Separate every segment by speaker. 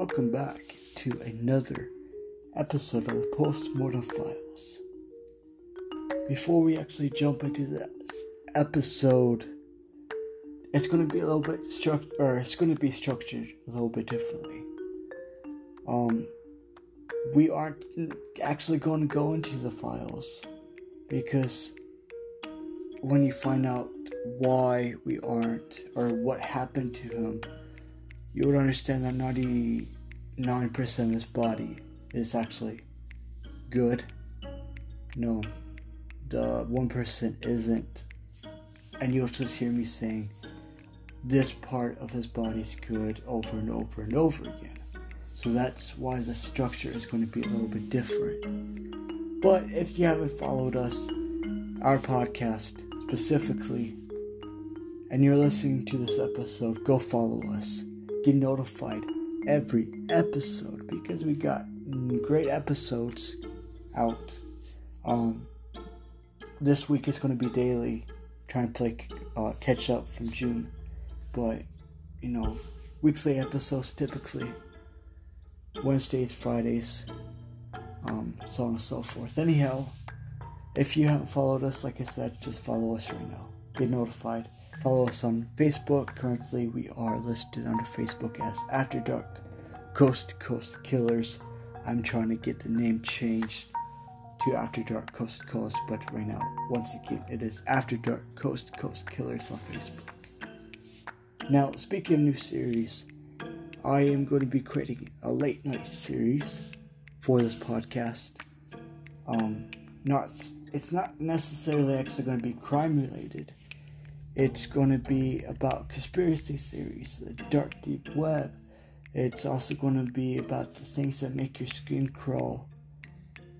Speaker 1: welcome back to another episode of the Postmortem Files. Before we actually jump into this episode, it's going to be a little bit structured, or it's going to be structured a little bit differently. Um, we aren't actually going to go into the files because when you find out why we aren't or what happened to him, you would understand that 99% of this body is actually good. No, the 1% isn't. And you'll just hear me saying this part of his body is good over and over and over again. So that's why the structure is going to be a little bit different. But if you haven't followed us, our podcast specifically, and you're listening to this episode, go follow us. Get notified every episode because we got great episodes out. Um, this week it's going to be daily, trying to play uh, catch up from June, but you know, weekly episodes typically Wednesdays, Fridays, um, so on and so forth. Anyhow, if you haven't followed us, like I said, just follow us right now. Get notified. Follow us on Facebook. Currently, we are listed under Facebook as After Dark Coast Coast Killers. I'm trying to get the name changed to After Dark Coast Coast, but right now, once again, it is After Dark Coast Coast Killers on Facebook. Now, speaking of new series, I am going to be creating a late night series for this podcast. Um, not it's not necessarily actually going to be crime related it's going to be about conspiracy theories, the dark deep web. It's also going to be about the things that make your skin crawl.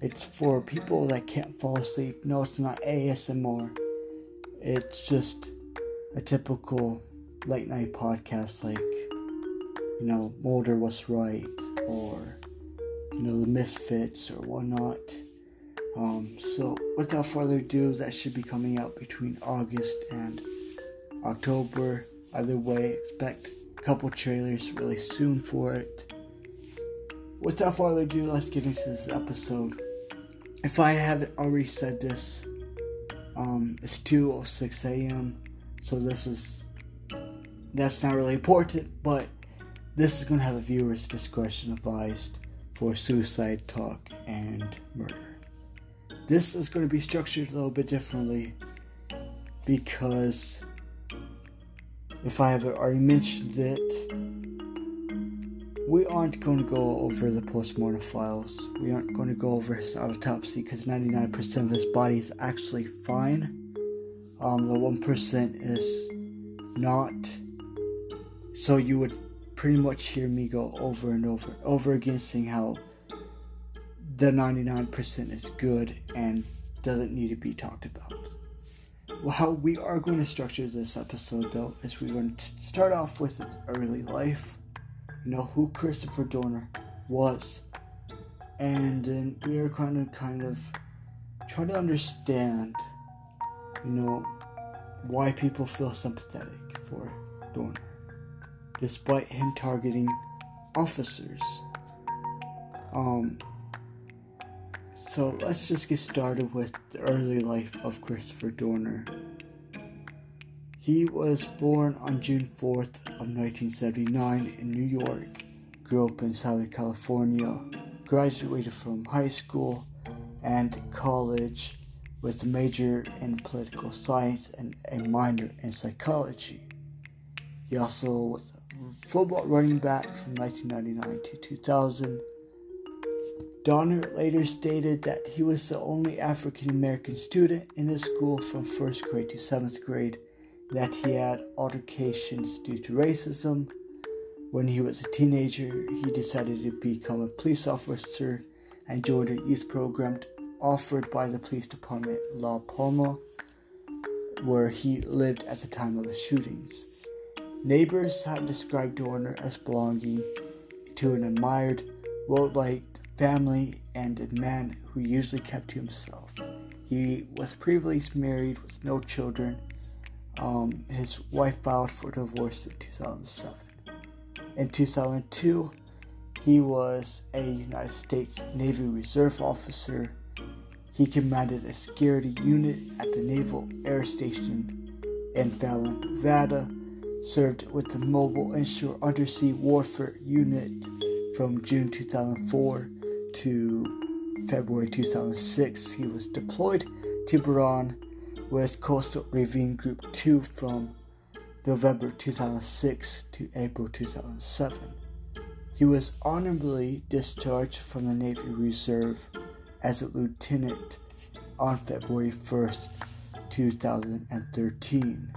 Speaker 1: It's for people that can't fall asleep. No, it's not ASMR. It's just a typical late night podcast like, you know, Mulder was right or, you know, the Misfits or whatnot. Um, so, without further ado, that should be coming out between August and October. Either way, expect a couple trailers really soon for it. Without further ado, let's get into this episode. If I haven't already said this, um, it's 2:06 a.m. So this is that's not really important, but this is going to have a viewer's discretion advised for suicide talk and murder. This is going to be structured a little bit differently because if I have already mentioned it, we aren't going to go over the postmortem files. We aren't going to go over his autopsy because 99% of his body is actually fine. Um, the 1% is not. So you would pretty much hear me go over and over over again saying how the 99% is good and doesn't need to be talked about. Well, how we are going to structure this episode, though, is we're going to start off with its early life, you know, who Christopher Dorner was, and then we are going to kind of try to understand, you know, why people feel sympathetic for Dorner, despite him targeting officers. Um, so let's just get started with the early life of Christopher Dorner. He was born on June 4th of 1979 in New York, grew up in Southern California, graduated from high school and college with a major in political science and a minor in psychology. He also was a football running back from 1999 to 2000 Donner later stated that he was the only African American student in his school from first grade to seventh grade, that he had altercations due to racism. When he was a teenager, he decided to become a police officer and joined a youth program offered by the police department La Palma, where he lived at the time of the shootings. Neighbors had described Dorner as belonging to an admired, well liked family and a man who usually kept to himself. He was previously married with no children. Um, his wife filed for divorce in 2007. In 2002, He was a United States Navy Reserve officer. He commanded a security unit at the Naval Air Station in Fallon, Nevada, served with the Mobile Inshore Undersea Warfare Unit from June 2004 to February 2006. He was deployed to Bahrain with Coastal Riverine Group 2 from November 2006 to April 2007. He was honorably discharged from the Navy Reserve as a lieutenant on February 1st, 2013.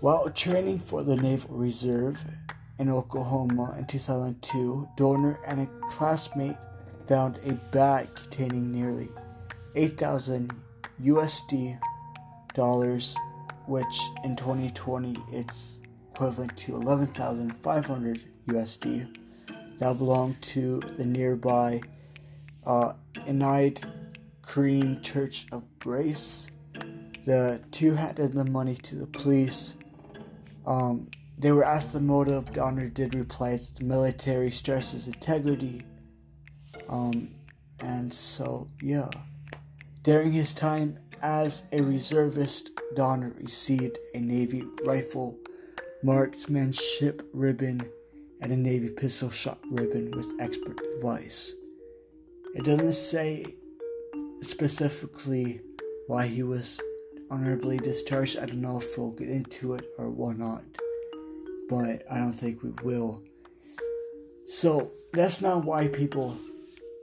Speaker 1: While training for the Naval Reserve in Oklahoma in 2002, Dorner and a classmate found a bag containing nearly 8,000 USD dollars which in 2020 it's equivalent to 11,500 USD. That belonged to the nearby uh, Enid Korean Church of Grace. The two handed the money to the police. Um, they were asked the motive. Donner did reply, "It's the military stresses integrity." Um, and so, yeah. During his time as a reservist, Donner received a Navy rifle marksmanship ribbon and a Navy pistol shot ribbon with expert device. It doesn't say specifically why he was honorably discharged. I don't know if we'll get into it or whatnot, but I don't think we will. So that's not why people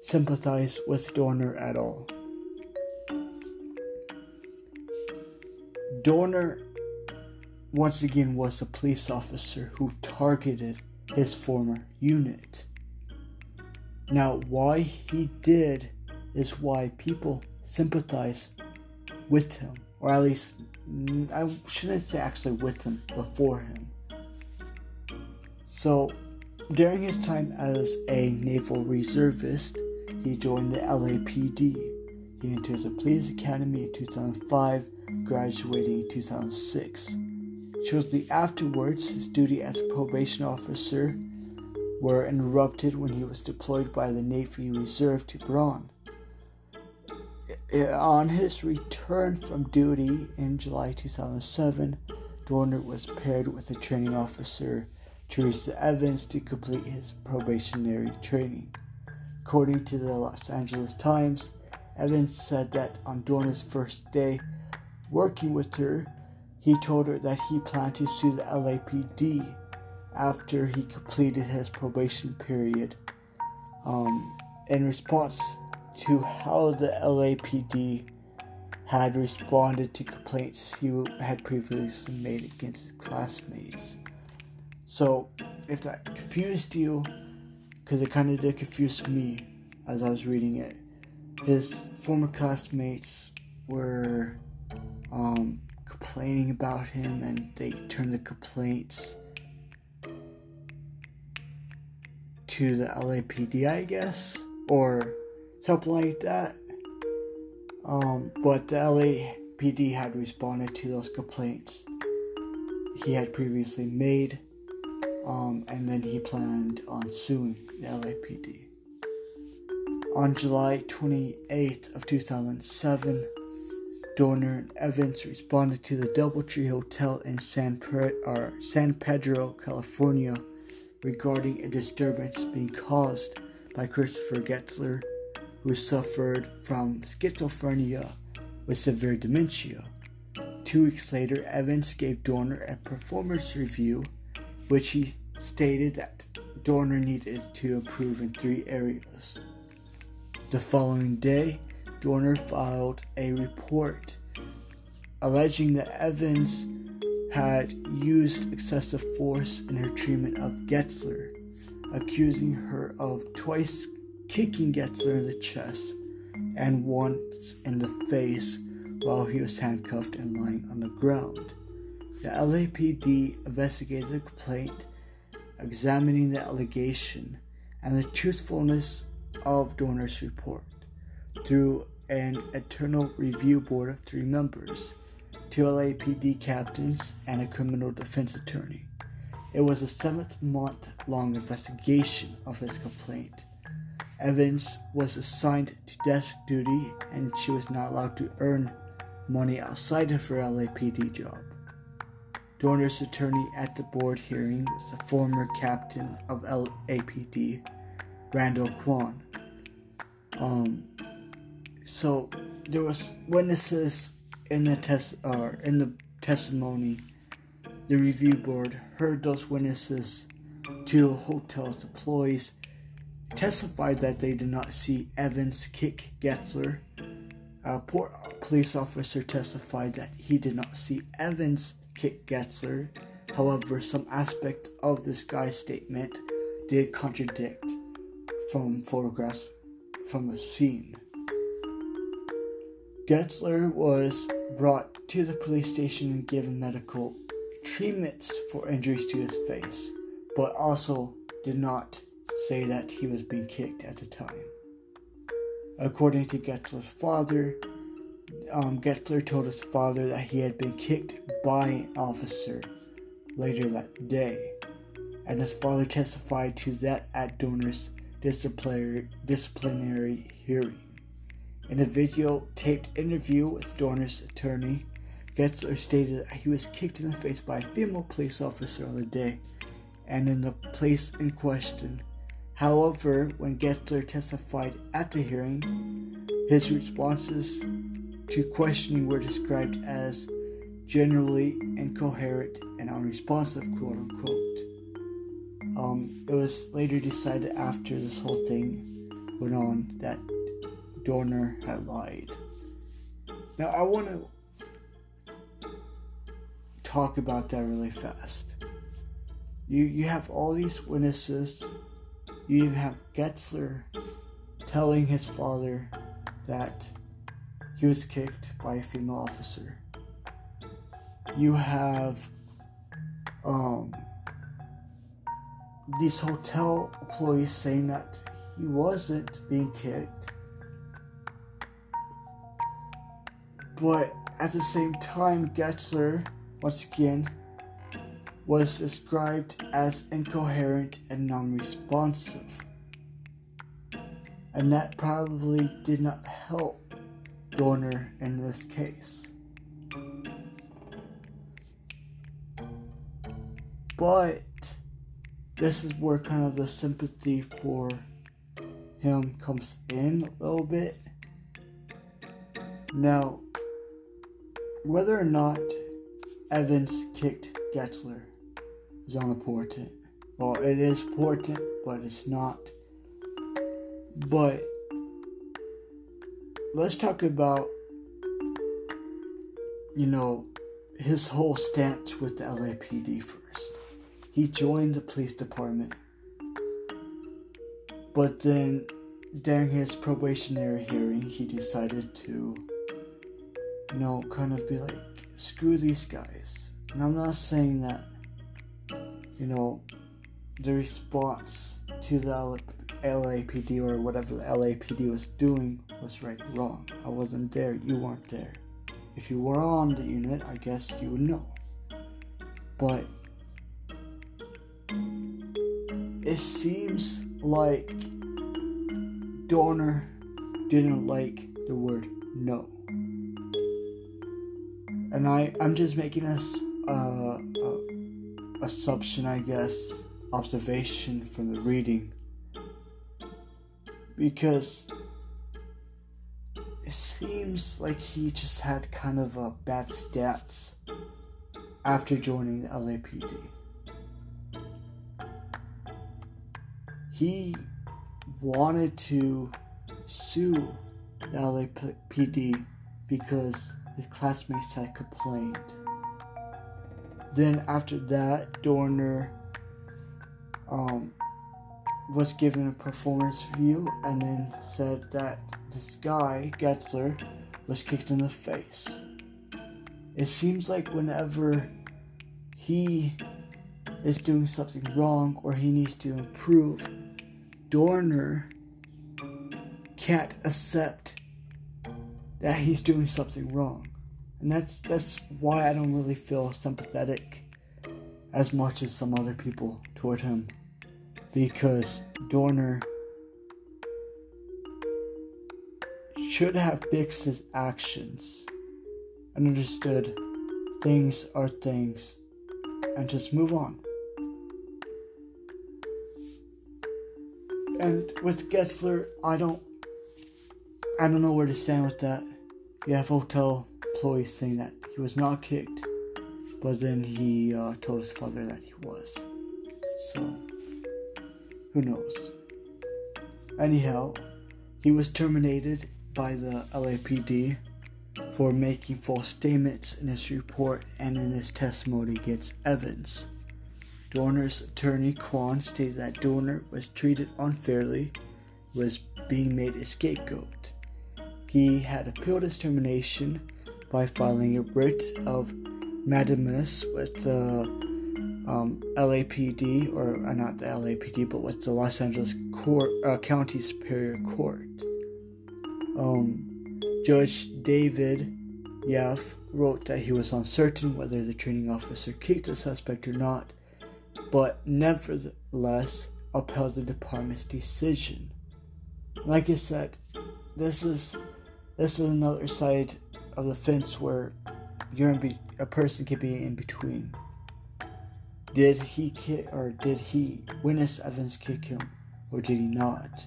Speaker 1: sympathize with Dorner at all. Dorner once again was a police officer who targeted his former unit. Now, why he did is why people sympathize with him, or at least I shouldn't say actually with him, before him. So, during his time as a naval reservist, he joined the LAPD. He entered the police academy in 2005 graduating in 2006. Shortly afterwards, his duty as a probation officer were interrupted when he was deployed by the Navy Reserve to Bahrain. On his return from duty in July 2007, Dorner was paired with a training officer, Teresa Evans, to complete his probationary training. According to the Los Angeles Times, Evans said that on Dorner's first day, Working with her, he told her that he planned to sue the LAPD after he completed his probation period. Um, in response to how the LAPD had responded to complaints he had previously made against classmates. So, if that confused you, because it kind of did confuse me as I was reading it, his former classmates were um, complaining about him, and they turned the complaints to the LAPD, I guess, or something like that. Um, but the LAPD had responded to those complaints he had previously made, um, and then he planned on suing the LAPD. On July 28th of 2007, Dorner and Evans responded to the Doubletree Hotel in San, per- San Pedro, California, regarding a disturbance being caused by Christopher Getzler, who suffered from schizophrenia with severe dementia. Two weeks later, Evans gave Dorner a performance review, which he stated that Dorner needed to improve in three areas. The following day, Dorner filed a report alleging that Evans had used excessive force in her treatment of Getzler, accusing her of twice kicking Getzler in the chest and once in the face while he was handcuffed and lying on the ground. The LAPD investigated the complaint, examining the allegation and the truthfulness of Dorner's report through an internal review board of three members, two LAPD captains, and a criminal defense attorney. It was a seventh month long investigation of his complaint. Evans was assigned to desk duty and she was not allowed to earn money outside of her LAPD job. Dorner's attorney at the board hearing was the former captain of LAPD, Randal Quan. Um, so there was witnesses in the test or in the testimony. The review board heard those witnesses, two hotel's employees, testified that they did not see Evans kick Getzler. A police officer testified that he did not see Evans kick Getzler. However, some aspect of this guy's statement did contradict from photographs from the scene. Getzler was brought to the police station and given medical treatments for injuries to his face, but also did not say that he was being kicked at the time. According to Getzler's father, um, Getzler told his father that he had been kicked by an officer later that day, and his father testified to that at Dorner's disciplinary, hearing. In a video taped interview with Dorner's attorney, Getzler stated that he was kicked in the face by a female police officer on the day and in the place in question However, when Getzler testified at the hearing, his responses to questioning were described as generally incoherent and unresponsive, quote unquote. Um, it was later decided after this whole thing went on that Dorner had lied. Now, I want to talk about that really fast. You you have all these witnesses you even have Getzler telling his father that he was kicked by a female officer. You have um, these hotel employees saying that he wasn't being kicked. But at the same time, Getzler, once again, was described as incoherent and non responsive. And that probably did not help Dorner in this case. But this is where kind of the sympathy for him comes in a little bit. Now, whether or not Evans kicked Getzler is unimportant. Well, it is important, but it's not. But let's talk about, you know, his whole stance with the LAPD first. He joined the police department, but then during his probationary hearing, he decided to, you know, kind of be like, screw these guys. And I'm not saying that you know, the response to the LAPD or whatever the LAPD was doing was right or wrong. I wasn't there, you weren't there. If you were on the unit, I guess you would know. But it seems like Dorner didn't like the word no. And I, I'm just making a, uh, assumption, I guess, observation from the reading. Because it seems like he just had kind of a bad stats after joining the LAPD. He wanted to sue the LAPD because his classmates had complained. Then after that, Dorner um, was given a performance review and then said that this guy, Getzler, was kicked in the face. It seems like whenever he is doing something wrong or he needs to improve, Dorner can't accept that he's doing something wrong and that's that's why I don't really feel sympathetic as much as some other people toward him because Dorner should have fixed his actions and understood things are things and just move on. And with Getzler, I don't I don't know where to stand with that. You have hotel employees saying that he was not kicked, but then he uh, told his father that he was. So, who knows? Anyhow, he was terminated by the LAPD for making false statements in his report and in his testimony against Evans. Dorner's attorney Quan stated that Dorner was treated unfairly, was being made a scapegoat. He had appealed his termination by filing a writ of mandamus with the um, LAPD, or uh, not the LAPD, but with the Los Angeles Court, uh, County Superior Court. Um, Judge David Yaffe wrote that he was uncertain whether the training officer kicked the suspect or not, but nevertheless upheld the department's decision. Like I said, this is this is another side of the fence where you're in be- a person can be in between. Did he kick or did he witness Evans kick him or did he not?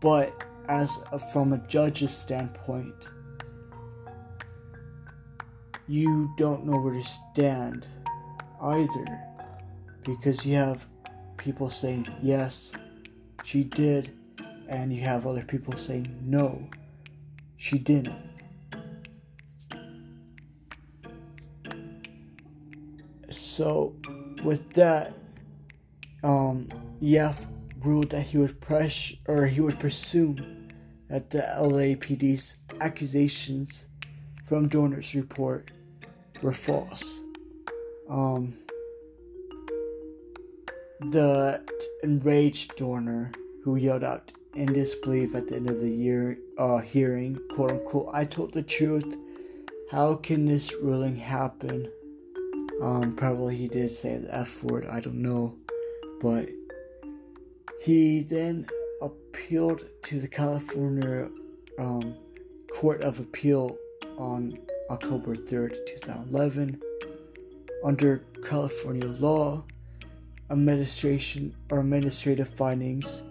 Speaker 1: But as a, from a judge's standpoint, you don't know where to stand either because you have people saying yes, she did, and you have other people saying no, she didn't. So, with that, um, Yaffe ruled that he would press or he would presume that the LAPD's accusations from Dorner's report were false. Um, the enraged Dorner, who yelled out in disbelief at the end of the year uh, hearing, quote unquote, I told the truth. How can this ruling happen? Um, probably he did say the F word, I don't know. But he then appealed to the California um, Court of Appeal on October 3rd, 2011. Under California law, administration or administrative findings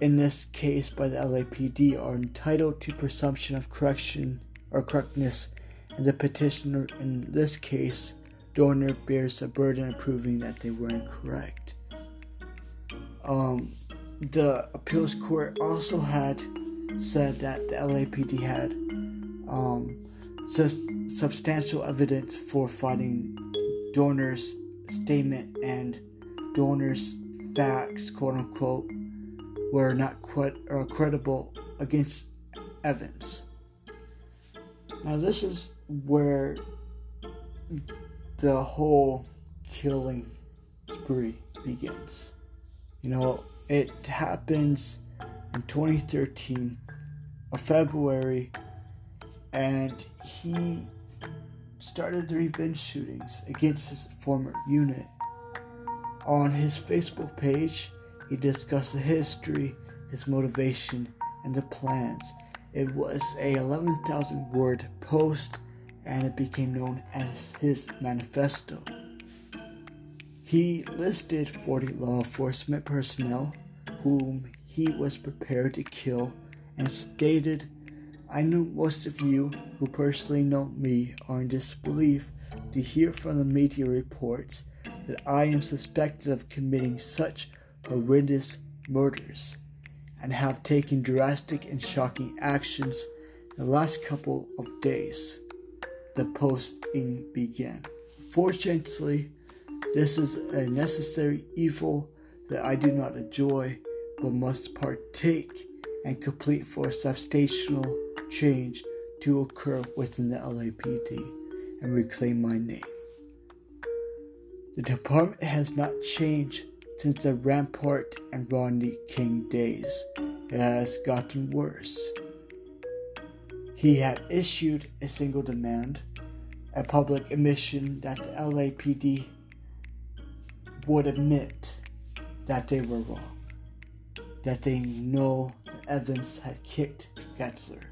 Speaker 1: in this case by the LAPD are entitled to presumption of correction or correctness and the petitioner in this case Dorner bears the burden of proving that they were incorrect. Um, the appeals court also had said that the LAPD had um, su- substantial evidence for finding Dorner's statement and Dorner's facts, quote unquote, were not quite uh, credible against Evans. Now, this is where the whole killing spree begins. You know, it happens in 2013 of February, and he started the revenge shootings against his former unit. On his Facebook page, he discussed the history, his motivation, and the plans. It was a 11,000 word post and it became known as his manifesto. He listed 40 law enforcement personnel whom he was prepared to kill and stated, I know most of you who personally know me are in disbelief to hear from the media reports that I am suspected of committing such horrendous murders and have taken drastic and shocking actions in the last couple of days the posting began. Fortunately, this is a necessary evil that I do not enjoy, but must partake and complete for a substantial change to occur within the LAPD and reclaim my name. The department has not changed since the Rampart and Rodney King days. It has gotten worse. He had issued a single demand, a public admission that the LAPD would admit that they were wrong, that they know Evans had kicked Getzler.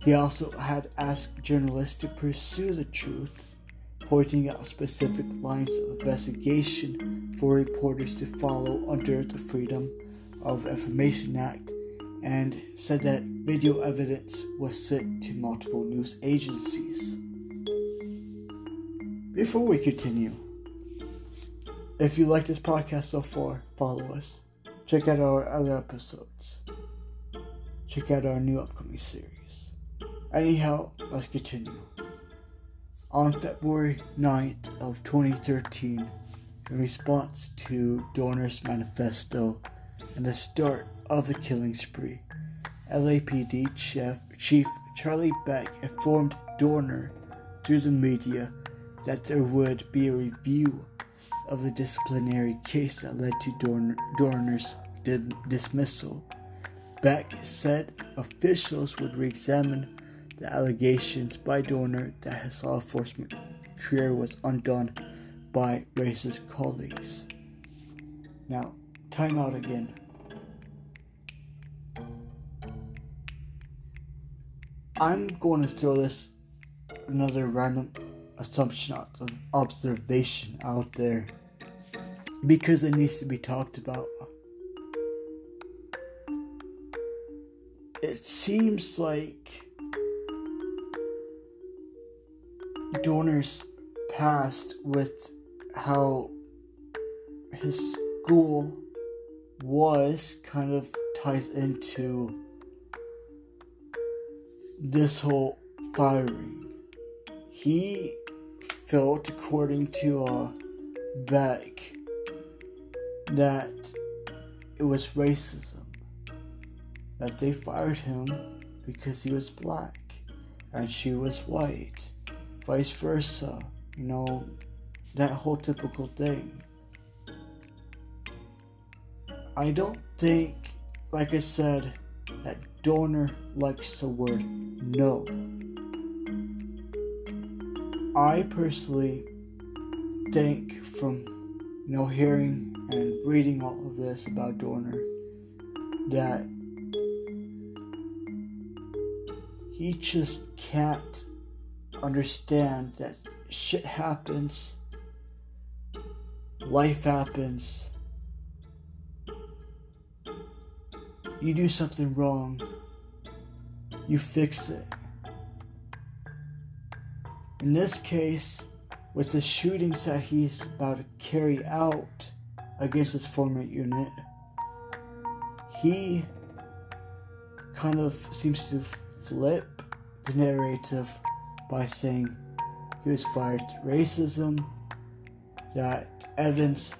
Speaker 1: He also had asked journalists to pursue the truth, pointing out specific lines of investigation for reporters to follow under the Freedom of Information Act and said that video evidence was sent to multiple news agencies. Before we continue, if you like this podcast so far, follow us. Check out our other episodes. Check out our new upcoming series. Anyhow, let's continue. On February 9th of 2013, in response to Dorner's manifesto and the start of the killing spree, LAPD Chief, Chief Charlie Beck informed Dorner through the media that there would be a review of the disciplinary case that led to Dorner, Dorner's dismissal. Beck said officials would re examine the allegations by Dorner that his law enforcement career was undone by racist colleagues. Now, time out again. I'm going to throw this another random assumption of observation out there because it needs to be talked about. It seems like Dorner's past with how his school was kind of ties into this whole firing. He felt, according to uh, Beck, that it was racism. That they fired him because he was black and she was white. Vice versa. You know, that whole typical thing. I don't think, like I said, that Dorner likes the word no. I personally think from you know hearing and reading all of this about Dorner that he just can't understand that shit happens, life happens. You do something wrong, you fix it. In this case, with the shootings that he's about to carry out against his former unit, he kind of seems to flip the narrative by saying he was fired racism, that Evans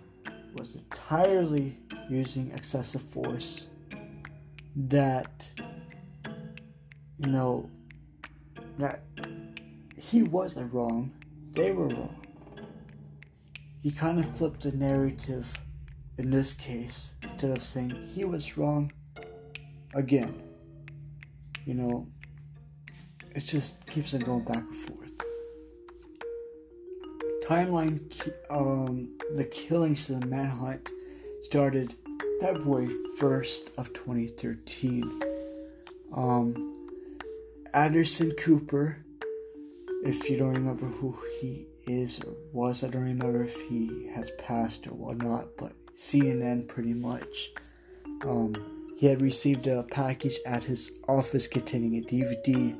Speaker 1: was entirely using excessive force, that, you know, that he wasn't wrong, they were wrong. He kind of flipped the narrative in this case instead of saying he was wrong again. You know, it just keeps on going back and forth. Timeline um, the killings of the manhunt started February 1st of 2013. Um, Anderson Cooper if you don't remember who he is or was, I don't remember if he has passed or whatnot, but CNN pretty much. Um, he had received a package at his office containing a DVD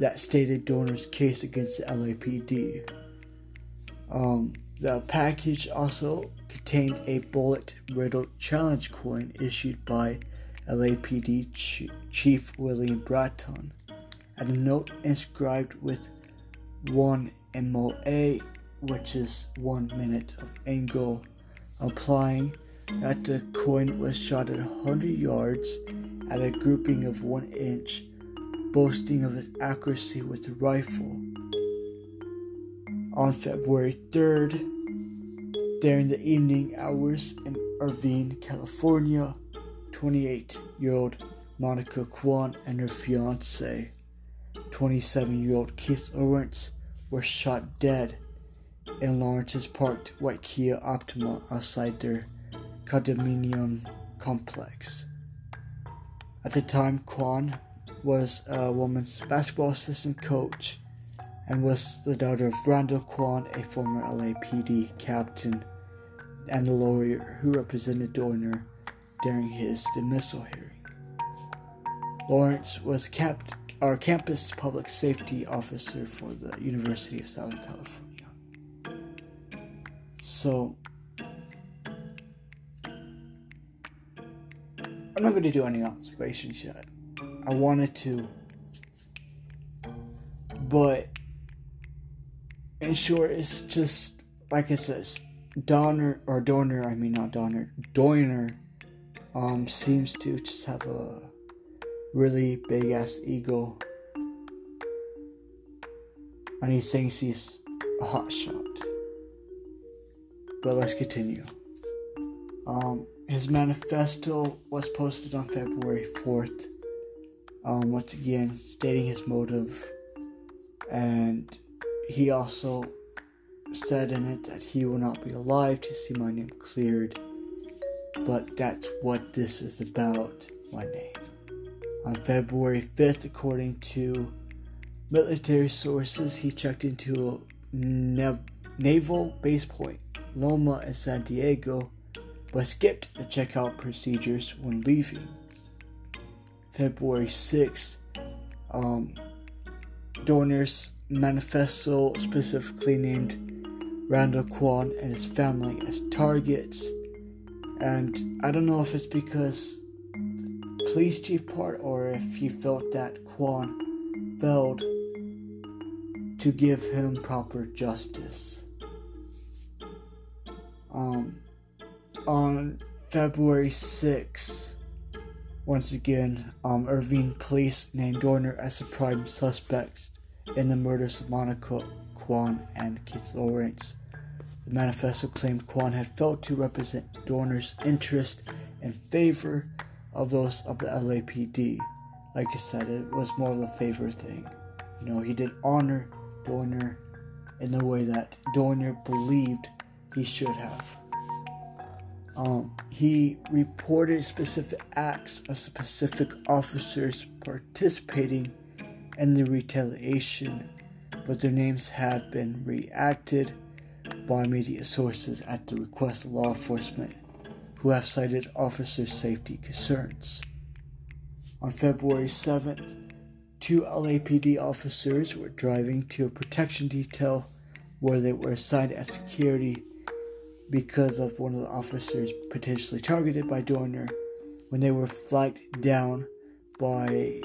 Speaker 1: that stated Dorner's case against the LAPD. Um, the package also contained a bullet riddled challenge coin issued by LAPD Ch- Chief William Bratton a note inscribed with one MOA, which is one minute of angle, implying that the coin was shot at 100 yards at a grouping of one inch, boasting of its accuracy with the rifle. On February 3rd, during the evening hours in Irvine, California, 28 year old Monica Quan and her fiance 27 year old Keith Lawrence were shot dead in Lawrence's parked white Kia Optima outside their condominium complex. At the time, Quan was a women's basketball assistant coach and was the daughter of Randal Quan, a former LAPD captain and the lawyer who represented Dorner during his dismissal hearing. Lawrence was kept our campus public safety officer for the University of Southern California. So, I'm not going to do any observations yet. I wanted to, but in short, it's just like it says, Donner or Dorner. I mean not Donner. Doiner um, seems to just have a really big ass ego. And he thinks he's a hot shot. But let's continue. Um, his manifesto was posted on February 4th. Um, once again, stating his motive. And he also said in it that he will not be alive to see my name cleared. But that's what this is about my name on February 5th, according to military sources. He checked into a nav- naval base point, Loma in San Diego, but skipped the checkout procedures when leaving. February 6th, um, Dorner's manifesto specifically named Randal Quan and his family as targets. And I don't know if it's because police chief part or if he felt that Quan failed to give him proper justice. Um, on February 6, once again, um, Irvine police named Dorner as a prime suspect in the murders of Monica Quan and Keith Lawrence. The manifesto claimed Quan had failed to represent Dorner's interest in favor of those of the LAPD. Like I said, it was more of a favor thing. You know, he did honor Dorner in the way that Dorner believed he should have. Um, he reported specific acts of specific officers participating in the retaliation, but their names have been reacted by media sources at the request of law enforcement who have cited officer safety concerns. On February 7th, two LAPD officers were driving to a protection detail where they were assigned as security because of one of the officers potentially targeted by Dorner when they were flagged down by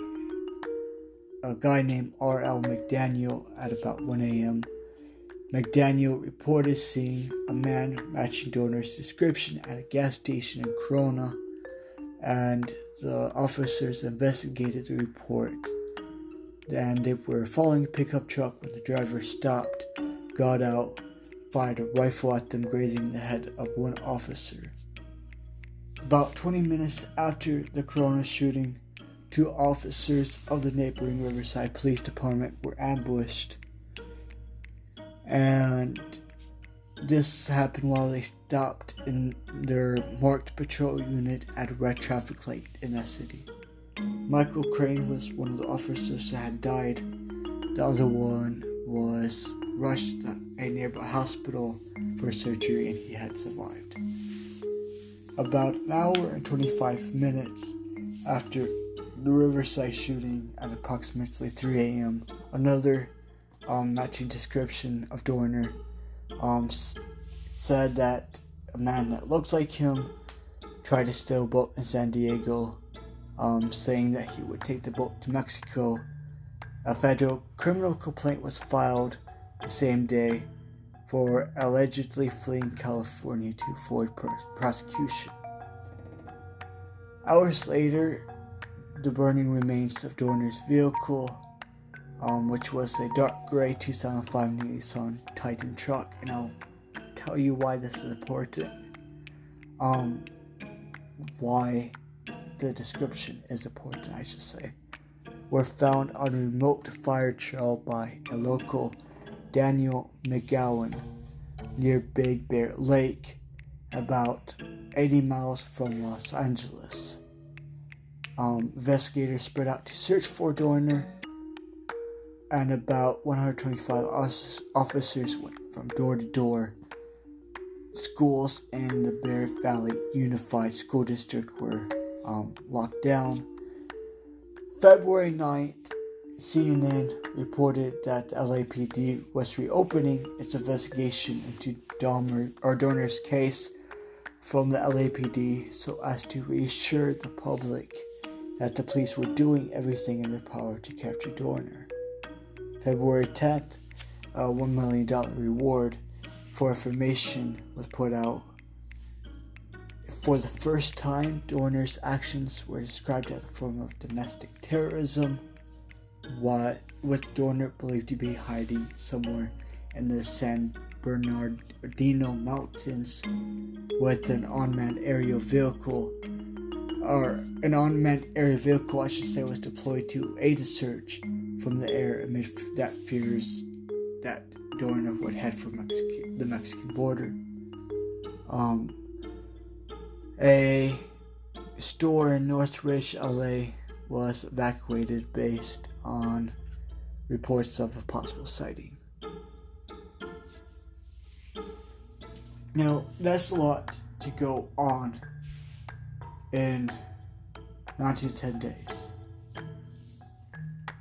Speaker 1: a guy named R.L. McDaniel at about 1 a.m. McDaniel reported seeing a man matching Dorner's description at a gas station in Corona, and the officers investigated the report. And they were following a pickup truck when the driver stopped, got out, fired a rifle at them, grazing the head of one officer. About 20 minutes after the Corona shooting, two officers of the neighboring Riverside Police Department were ambushed and this happened while they stopped in their marked patrol unit at a red traffic light in that city. Michael Crain was one of the officers that had died. The other one was rushed to a nearby hospital for surgery and he had survived. About an hour and 25 minutes after the Riverside shooting at approximately 3 a.m., another um, matching description of Dorner um, said that a man that looks like him tried to steal a boat in San Diego, um, saying that he would take the boat to Mexico. A federal criminal complaint was filed the same day for allegedly fleeing California to avoid prosecution. Hours later, the burning remains of Dorner's vehicle um, which was a dark gray 2005 Nissan Titan truck, and I'll tell you why this is important. Um, why the description is important, I should say. Were found on a remote fire trail by a local Daniel McGowan, near Big Bear Lake, about 80 miles from Los Angeles. Um, investigators spread out to search for Dorner, and about 125 officers went from door to door. Schools in the Bear Valley Unified School District were um, locked down. February 9th, CNN reported that the LAPD was reopening its investigation into Dahmer, or Dorner's case from the LAPD so as to reassure the public that the police were doing everything in their power to capture Dorner. February 10th, a uh, $1 million reward for information was put out. For the first time, Dorner's actions were described as a form of domestic terrorism, what, with Dorner believed to be hiding somewhere in the San Bernardino Mountains with an unmanned aerial vehicle or an unmanned aerial vehicle, I should say, was deployed to aid the search from the air amid that fears that Dorner would head for the Mexican border. Um, a store in Northridge, LA, was evacuated based on reports of a possible sighting. Now, that's a lot to go on in 10 days.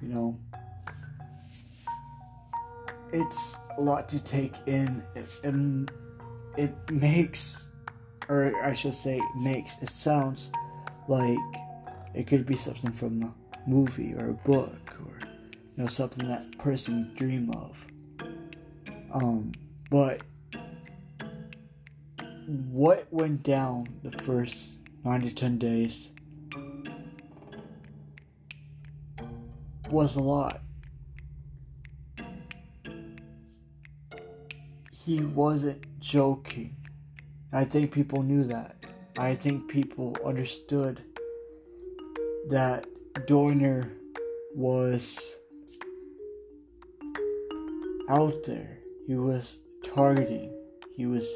Speaker 1: You know, it's a lot to take in, and it makes, or I should say, makes it sounds like it could be something from a movie or a book or you know something that person dream of. Um, but what went down the first nine to ten days was a lot. He wasn't joking. I think people knew that. I think people understood that Dorner was out there. He was targeting. He was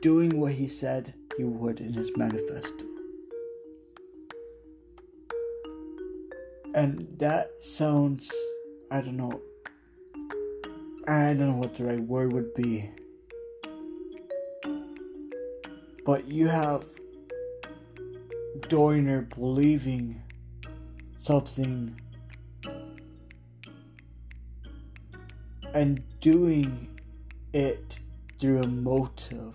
Speaker 1: doing what he said he would in his manifesto. And that sounds, I don't know, I don't know what the right word would be. But you have Dorner believing something and doing it through a motive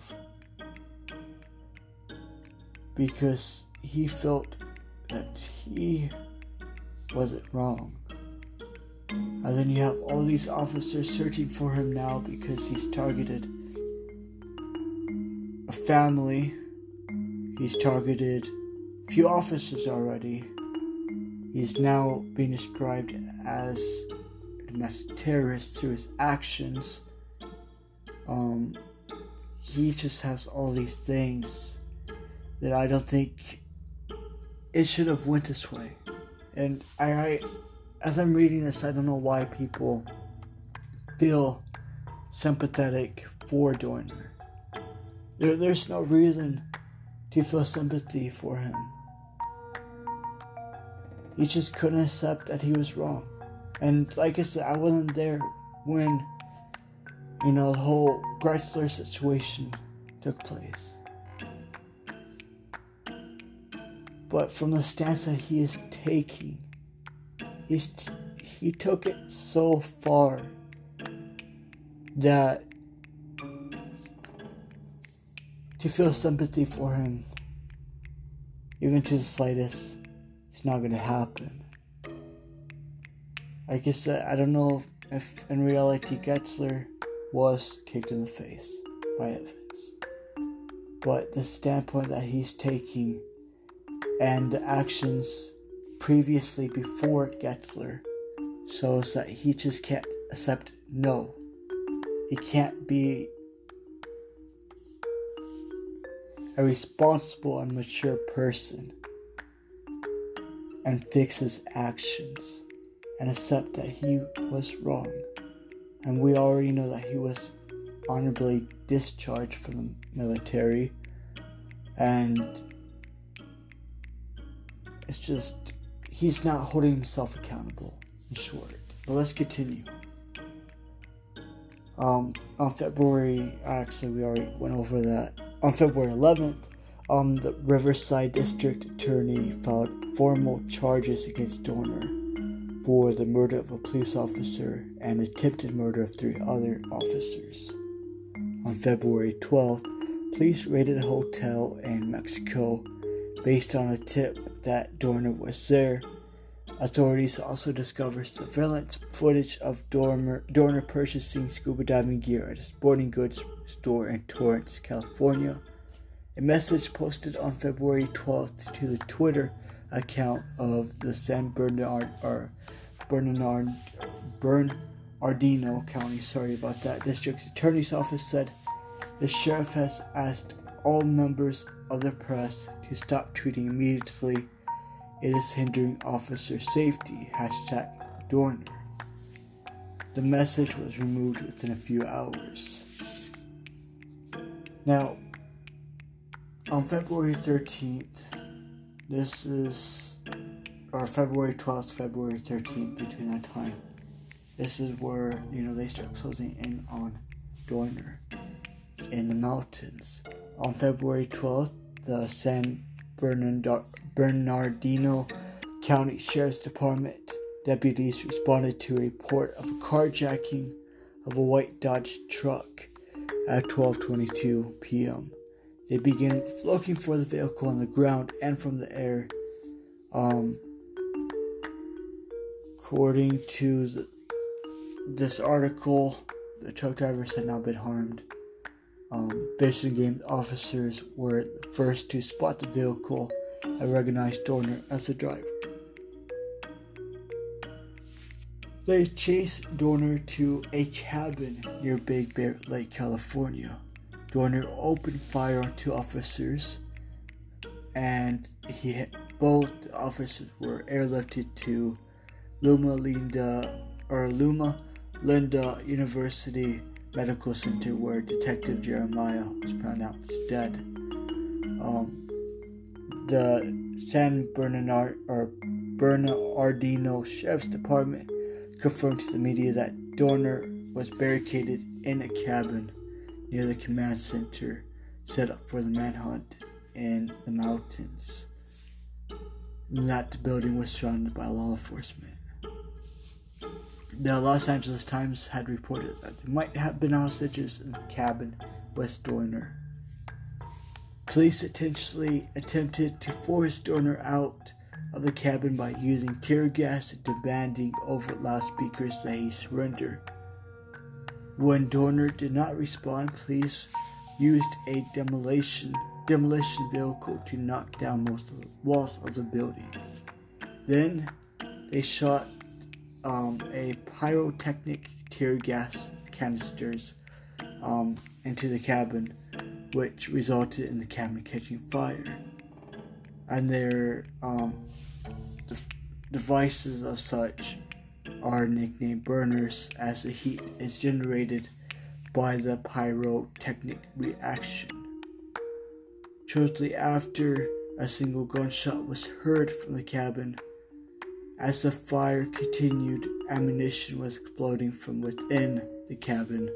Speaker 1: because he felt that he wasn't wrong. And then you have all these officers searching for him now because he's targeted a family. He's targeted a few officers already. He's now being described as a domestic terrorist through his actions. Um, he just has all these things that I don't think it should have went this way. And I, I as I'm reading this, I don't know why people feel sympathetic for Dorner. There, there's no reason to feel sympathy for him. He just couldn't accept that he was wrong. And like I said, I wasn't there when, you know, the whole Getzler situation took place. But from the stance that he is taking, he's he took it so far that to feel sympathy for him, even to the slightest, it's not going to happen. I guess uh, I don't know if in reality Getzler was kicked in the face by Evans, but the standpoint that he's taking and the actions previously before Getzler shows that he just can't accept no. He can't be a responsible and mature person and fix his actions and accept that he was wrong. And we already know that he was honorably discharged from the military, and it's just he's not holding himself accountable. In short, but let's continue. Um, on February, actually, we already went over that. On February 11th, um, the Riverside District Attorney filed formal charges against Dorner for the murder of a police officer and attempted murder of three other officers. On February 12th, police raided a hotel in Mexico based on a tip that Dorner was there Authorities also discovered surveillance footage of Dormer, Dorner purchasing scuba diving gear at a sporting goods store in Torrance, California. A message posted on February 12th to the Twitter account of the San Bernard or Bernard Bernardino County, sorry about that, district attorney's office said the sheriff has asked all members of the press to stop tweeting immediately it is hindering officer safety. Hashtag Dorner. The message was removed within a few hours. Now, on February 13th, this is, or February 12th, February 13th, between that time, this is where, you know, they start closing in on Dorner in the mountains. On February 12th, the San Bernardino County Sheriff's Department deputies responded to a report of a carjacking of a white Dodge truck at 12:22 p.m. They began looking for the vehicle on the ground and from the air. Um, according to the, this article, the truck drivers had not been harmed. Um, Fish and Game officers were the first to spot the vehicle and recognized Dorner as the driver. They chased Dorner to a cabin near Big Bear Lake, California. Dorner opened fire on two officers, and he both officers were airlifted to Loma Linda or Loma Linda University Medical Center where Detective Jeremiah was pronounced dead. Um, the San Bernardino or Bernardino Sheriff's Department confirmed to the media that Dorner was barricaded in a cabin near the command center set up for the manhunt in the mountains. That building was surrounded by law enforcement. The Los Angeles Times had reported that there might have been hostages in the cabin with Dorner. Police intentionally attempted to force Dorner out of the cabin by using tear gas and demanding over loudspeakers that he surrender. When Dorner did not respond, police used a demolition demolition vehicle to knock down most of the walls of the building. Then they shot um, a pyrotechnic tear gas canisters um, into the cabin, which resulted in the cabin catching fire. And their um, the devices of such are nicknamed burners, as the heat is generated by the pyrotechnic reaction. Shortly after, a single gunshot was heard from the cabin as the fire continued, ammunition was exploding from within the cabin,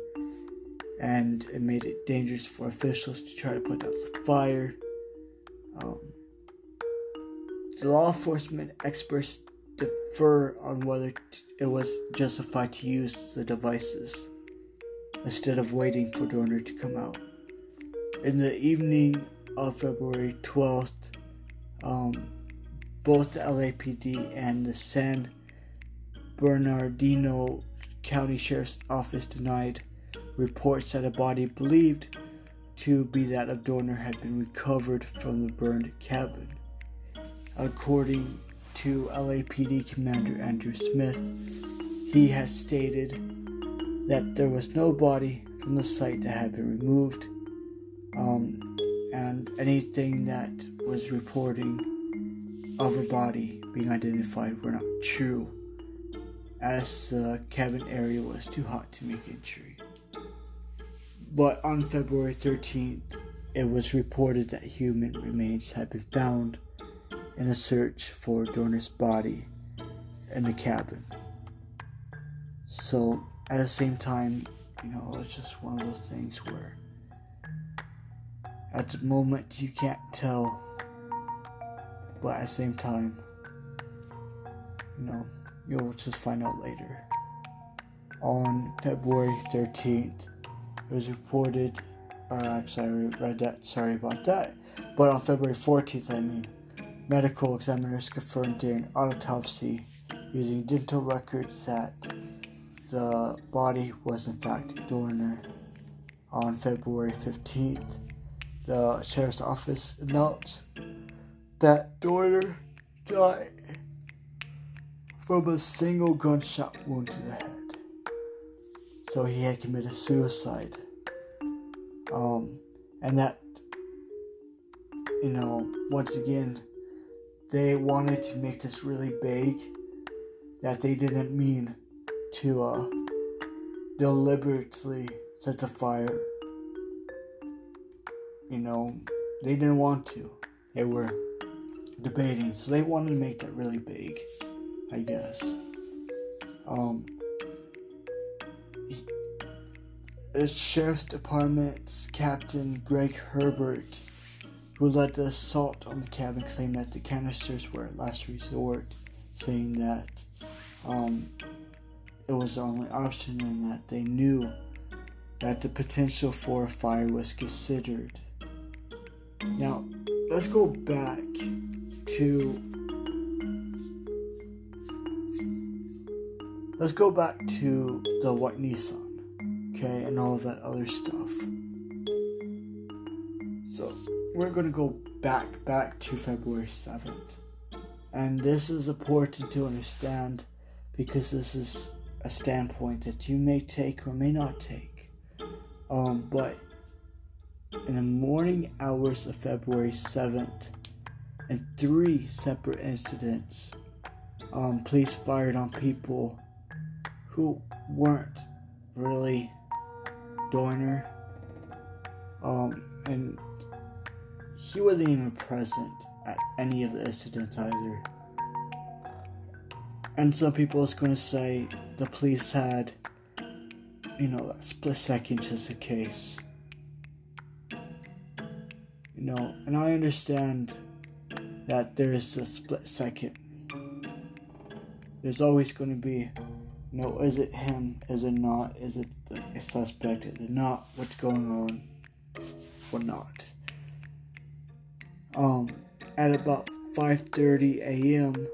Speaker 1: and it made it dangerous for officials to try to put out the fire. Um, the law enforcement experts differ on whether it was justified to use the devices instead of waiting for Dorner to come out. In the evening of February 12th, um, both the LAPD and the San Bernardino County Sheriff's Office denied reports that a body believed to be that of Dorner had been recovered from the burned cabin. According to LAPD Commander Andrew Smith, he has stated that there was no body from the site that had been removed, um, and anything that was reporting of a body being identified were not true, as the cabin area was too hot to make entry. But on February 13th, it was reported that human remains had been found in a search for Dorner's body in the cabin. So at the same time, you know, it's just one of those things where at the moment you can't tell, but at the same time, you know, you'll just find out later. On February 13th, it was reported, or actually, I read that, sorry about that, but on February 14th, I mean, medical examiners confirmed during autopsy using dental records that the body was in fact Dorner. On February 15th, the sheriff's office announced that Dorner died from a single gunshot wound to the head. So he had committed suicide. Um, and that, you know, once again, they wanted to make this really big that they didn't mean to uh, deliberately set the fire. You know, they didn't want to. They were debating, so they wanted to make that really big, I guess. Um, sheriff's department's captain Greg Herbert, who led the assault on the cabin, claimed that the canisters were a last resort, saying that um, it was the only option and that they knew that the potential for a fire was considered. Now, let's go back to let's go back to the white Nissan, okay, and all of that other stuff. So we're gonna go back back to February seventh, and this is important to understand because this is a standpoint that you may take or may not take. Um, but in the morning hours of February 7th, in three separate incidents, um, police fired on people who weren't really Dorner. Um, and he wasn't even present at any of the incidents either. And some people is going to say the police had, you know, a split second just a case. You know, and I understand that there is a split second. There's always going to be, know, is it him? Is it not? Is it a suspect? Is it not? What's going on? What not? Um, at about 5:30 a.m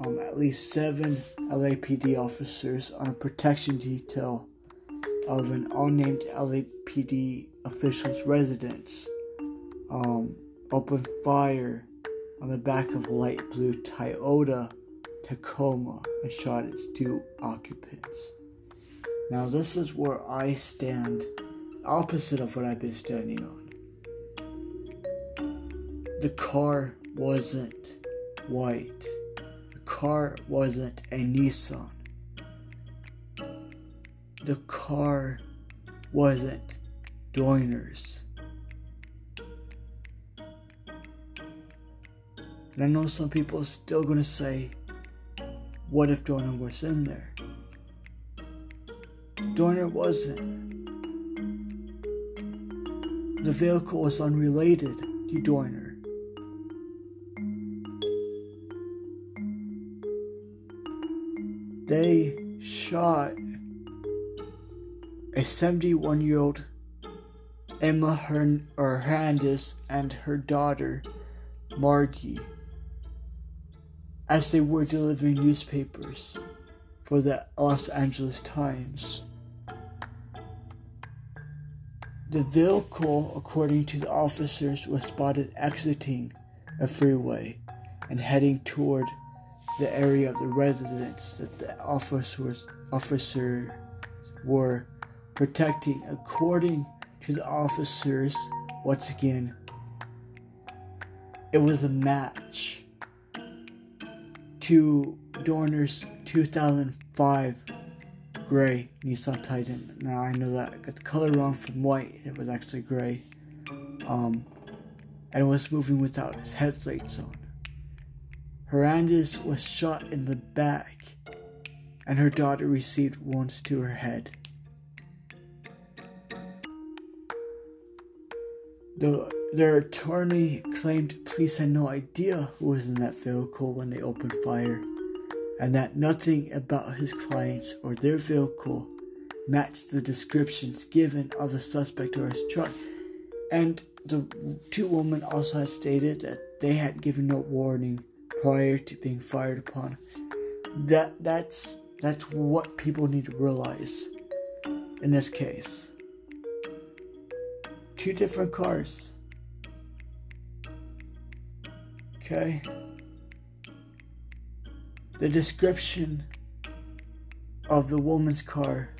Speaker 1: um, at least seven LAPD officers on a protection detail of an unnamed LAPD official's residence um, opened fire on the back of a light blue Toyota Tacoma and shot its two occupants. Now, this is where I stand, opposite of what I've been standing on. The car wasn't white the car wasn't a Nissan. The car wasn't Dorner's. And I know some people are still gonna say, what if Dorner was in there? Dorner wasn't. The vehicle was unrelated to Dorner. they shot a 71 year old Emma Hernandez and her daughter Margie as they were delivering newspapers for the Los Angeles Times. The vehicle, according to the officers, was spotted exiting a freeway and heading toward the area of the residence that the officers officers were protecting. According to the officers, once again, it was a match to Dorner's 2005 gray Nissan Titan. Now I know that I got the color wrong from white. It was actually gray. Um, and was moving without his headlights on. Hernandez was shot in the back, and her daughter received wounds to her head. The, their attorney claimed police had no idea who was in that vehicle when they opened fire, and that nothing about his clients or their vehicle matched the descriptions given of the suspect or his truck. And the two women also had stated that they had given no warning prior to being fired upon. That that's that's what people need to realize in this case two different cars. Okay. The description of the woman's car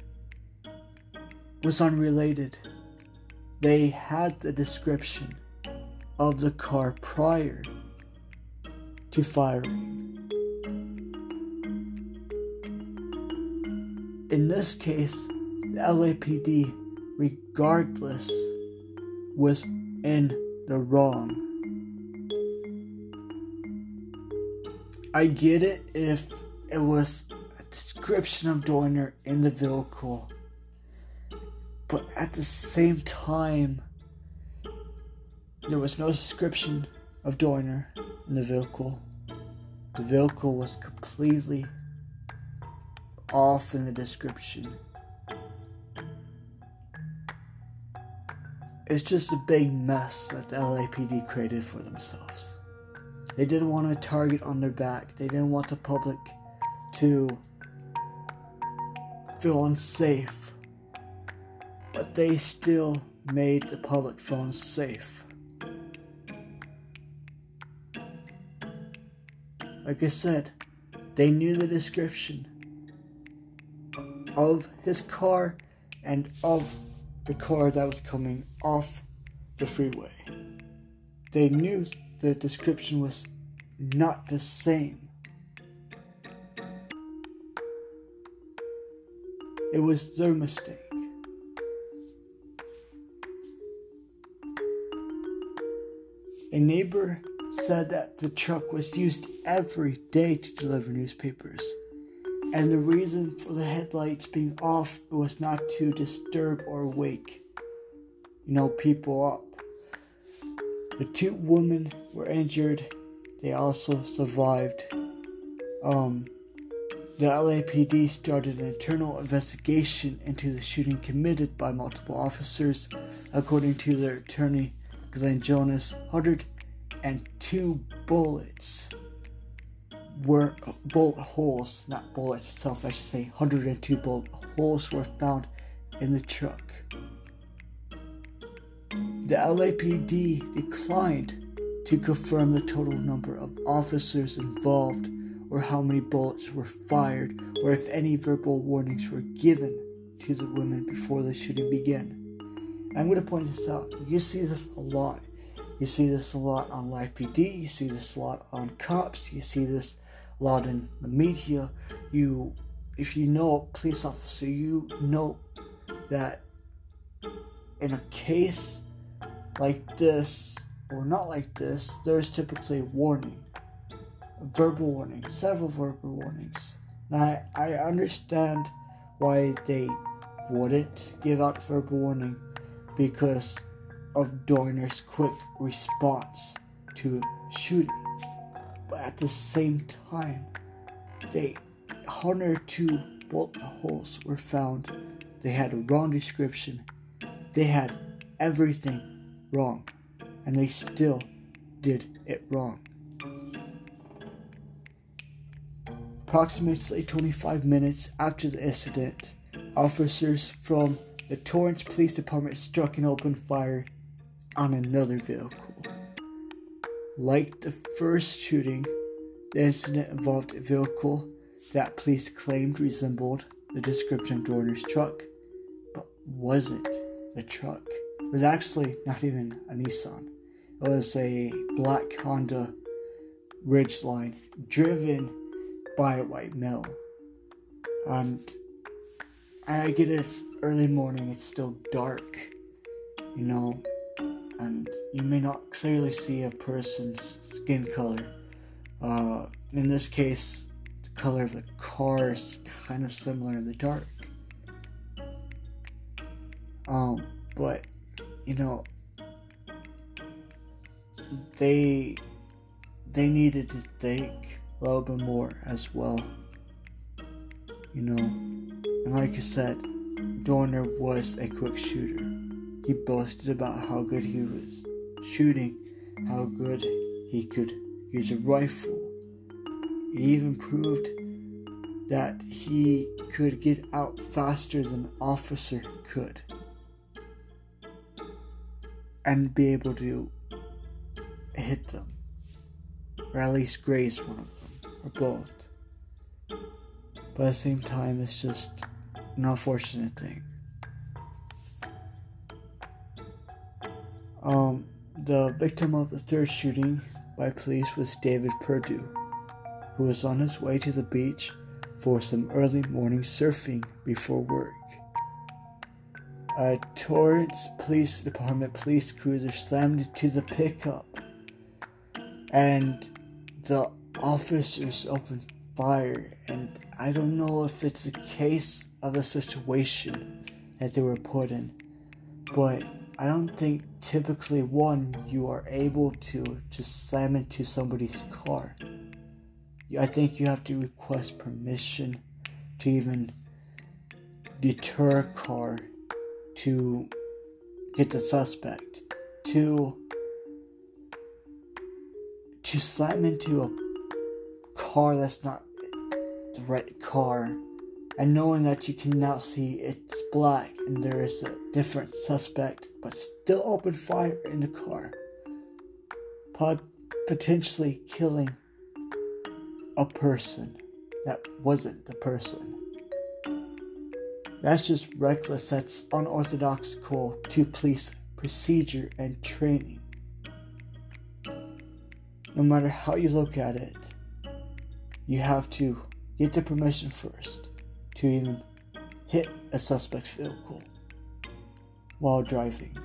Speaker 1: was unrelated. They had the description of the car prior to firing. In this case, the LAPD, regardless was in the wrong. I get it if it was a description of Dorner in the vehicle, but at the same time, there was no description of Dorner in the vehicle. The vehicle was completely off in the description. It's just a big mess that the LAPD created for themselves. They didn't want a target on their back. They didn't want the public to feel unsafe. But they still made the public feel unsafe. Like I said, they knew the description of his car and of the car that was coming off the freeway. They knew the description was not the same. It was their mistake. A neighbor said that the truck was used every day to deliver newspapers and the reason for the headlights being off was not to disturb or wake, you know, people up. The two women were injured. They also survived. Um, the LAPD started an internal investigation into the shooting committed by multiple officers, according to their attorney, Glenn Jonas. 102 bullets were bullet holes, not bullets itself, I should say, 102 bullet holes were found in the truck. The LAPD declined to confirm the total number of officers involved or how many bullets were fired or if any verbal warnings were given to the women before the shooting began. I'm going to point this out. You see this a lot. You see this a lot on Live PD. You see this a lot on cops. You see this lot the media. You, if you know a police officer, you know that in a case like this, or not like this, there's typically a warning, a verbal warning, several verbal warnings. And I, I understand why they wouldn't give out verbal warning because of Dorner's quick response to shooting. But at the same time, they 102 bullet holes were found. They had a wrong description. They had everything wrong. And they still did it wrong. Approximately 25 minutes after the incident, officers from the Torrance Police Department struck an open fire on another vehicle. Like the first shooting, the incident involved a vehicle that police claimed resembled the description of Dorner's truck, but wasn't the truck. It was actually not even a Nissan. It was a black Honda Ridgeline driven by a white male. And I get it's early morning, it's still dark, you know, and you may not clearly see a person's skin color. Uh, in this case, the color of the car is kind of similar in the dark. Um, but you know, they they needed to think a little bit more as well. You know, and like I said, Dorner was a quick shooter. He boasted about how good he was shooting, how good he could use a rifle. He even proved that he could get out faster than an officer could and be able to hit them, or at least graze one of them, or both. But at the same time, it's just an unfortunate thing. Um, the victim of the third shooting by police was David Perdue, who was on his way to the beach for some early morning surfing before work. A Torrance Police Department police cruiser slammed into the pickup, and the officers opened fire. And I don't know if it's a case of the situation that they were put in, but I don't think typically one you are able to just slam into somebody's car. I think you have to request permission to even deter a car to get the suspect to to slam into a car that's not the right car and knowing that you can now see it's black and there is a different suspect, but still open fire in the car, potentially killing a person that wasn't the person. That's just reckless, that's unorthodox call to police procedure and training. No matter how you look at it, you have to get the permission first to even hit a suspect's vehicle while driving.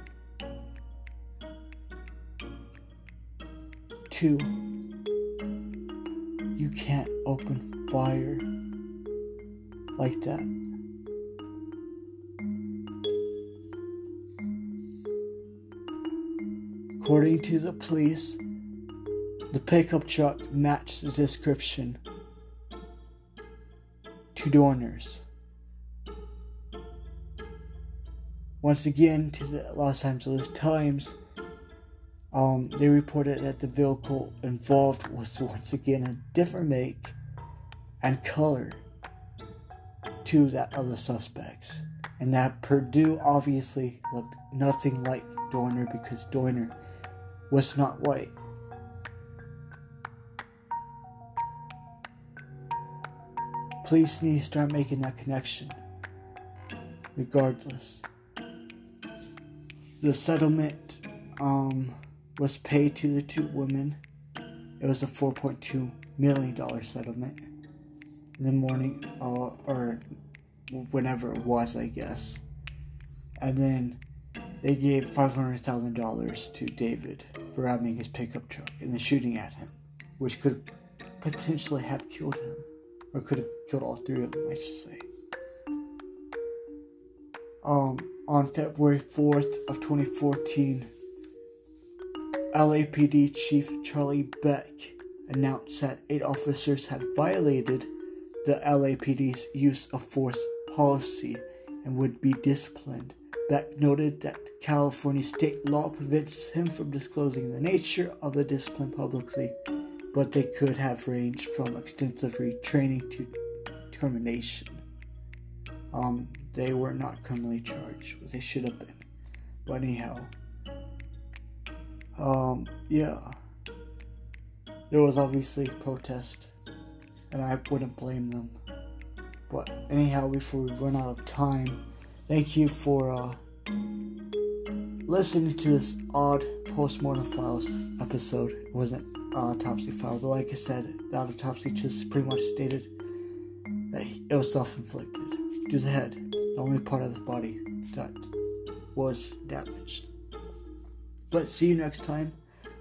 Speaker 1: Two, you can't open fire like that. According to the police, the pickup truck matched the description to Dorner's. Once again, to the Los Angeles Times, um, they reported that the vehicle involved was once again a different make and color to that of the suspects, and that Perdue obviously looked nothing like Dorner because Dorner was not white. Police need to start making that connection. Regardless. The settlement um, was paid to the two women. It was a $4.2 million settlement in the morning, uh, or whenever it was, I guess. And then they gave $500,000 to David for robbing his pickup truck and then shooting at him, which could potentially have killed him or could have killed all three of them, I should say. Um, on February 4th of 2014, LAPD Chief Charlie Beck announced that eight officers had violated the LAPD's use of force policy and would be disciplined. Beck noted that California state law prevents him from disclosing the nature of the discipline publicly but they could have ranged from extensive retraining to termination. Um, they were not criminally charged, they should have been. But anyhow, um, yeah, there was obviously protest, and I wouldn't blame them. But anyhow, before we run out of time, thank you for uh, listening to this odd postmortem files episode. It wasn't autopsy file. But like I said, the autopsy just pretty much stated that it was self inflicted to the head. the only part of his body that was damaged. But see you next time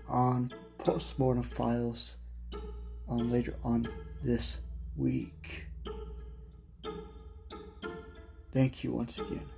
Speaker 1: on Postmortem Files um, later on this week. Thank you once again.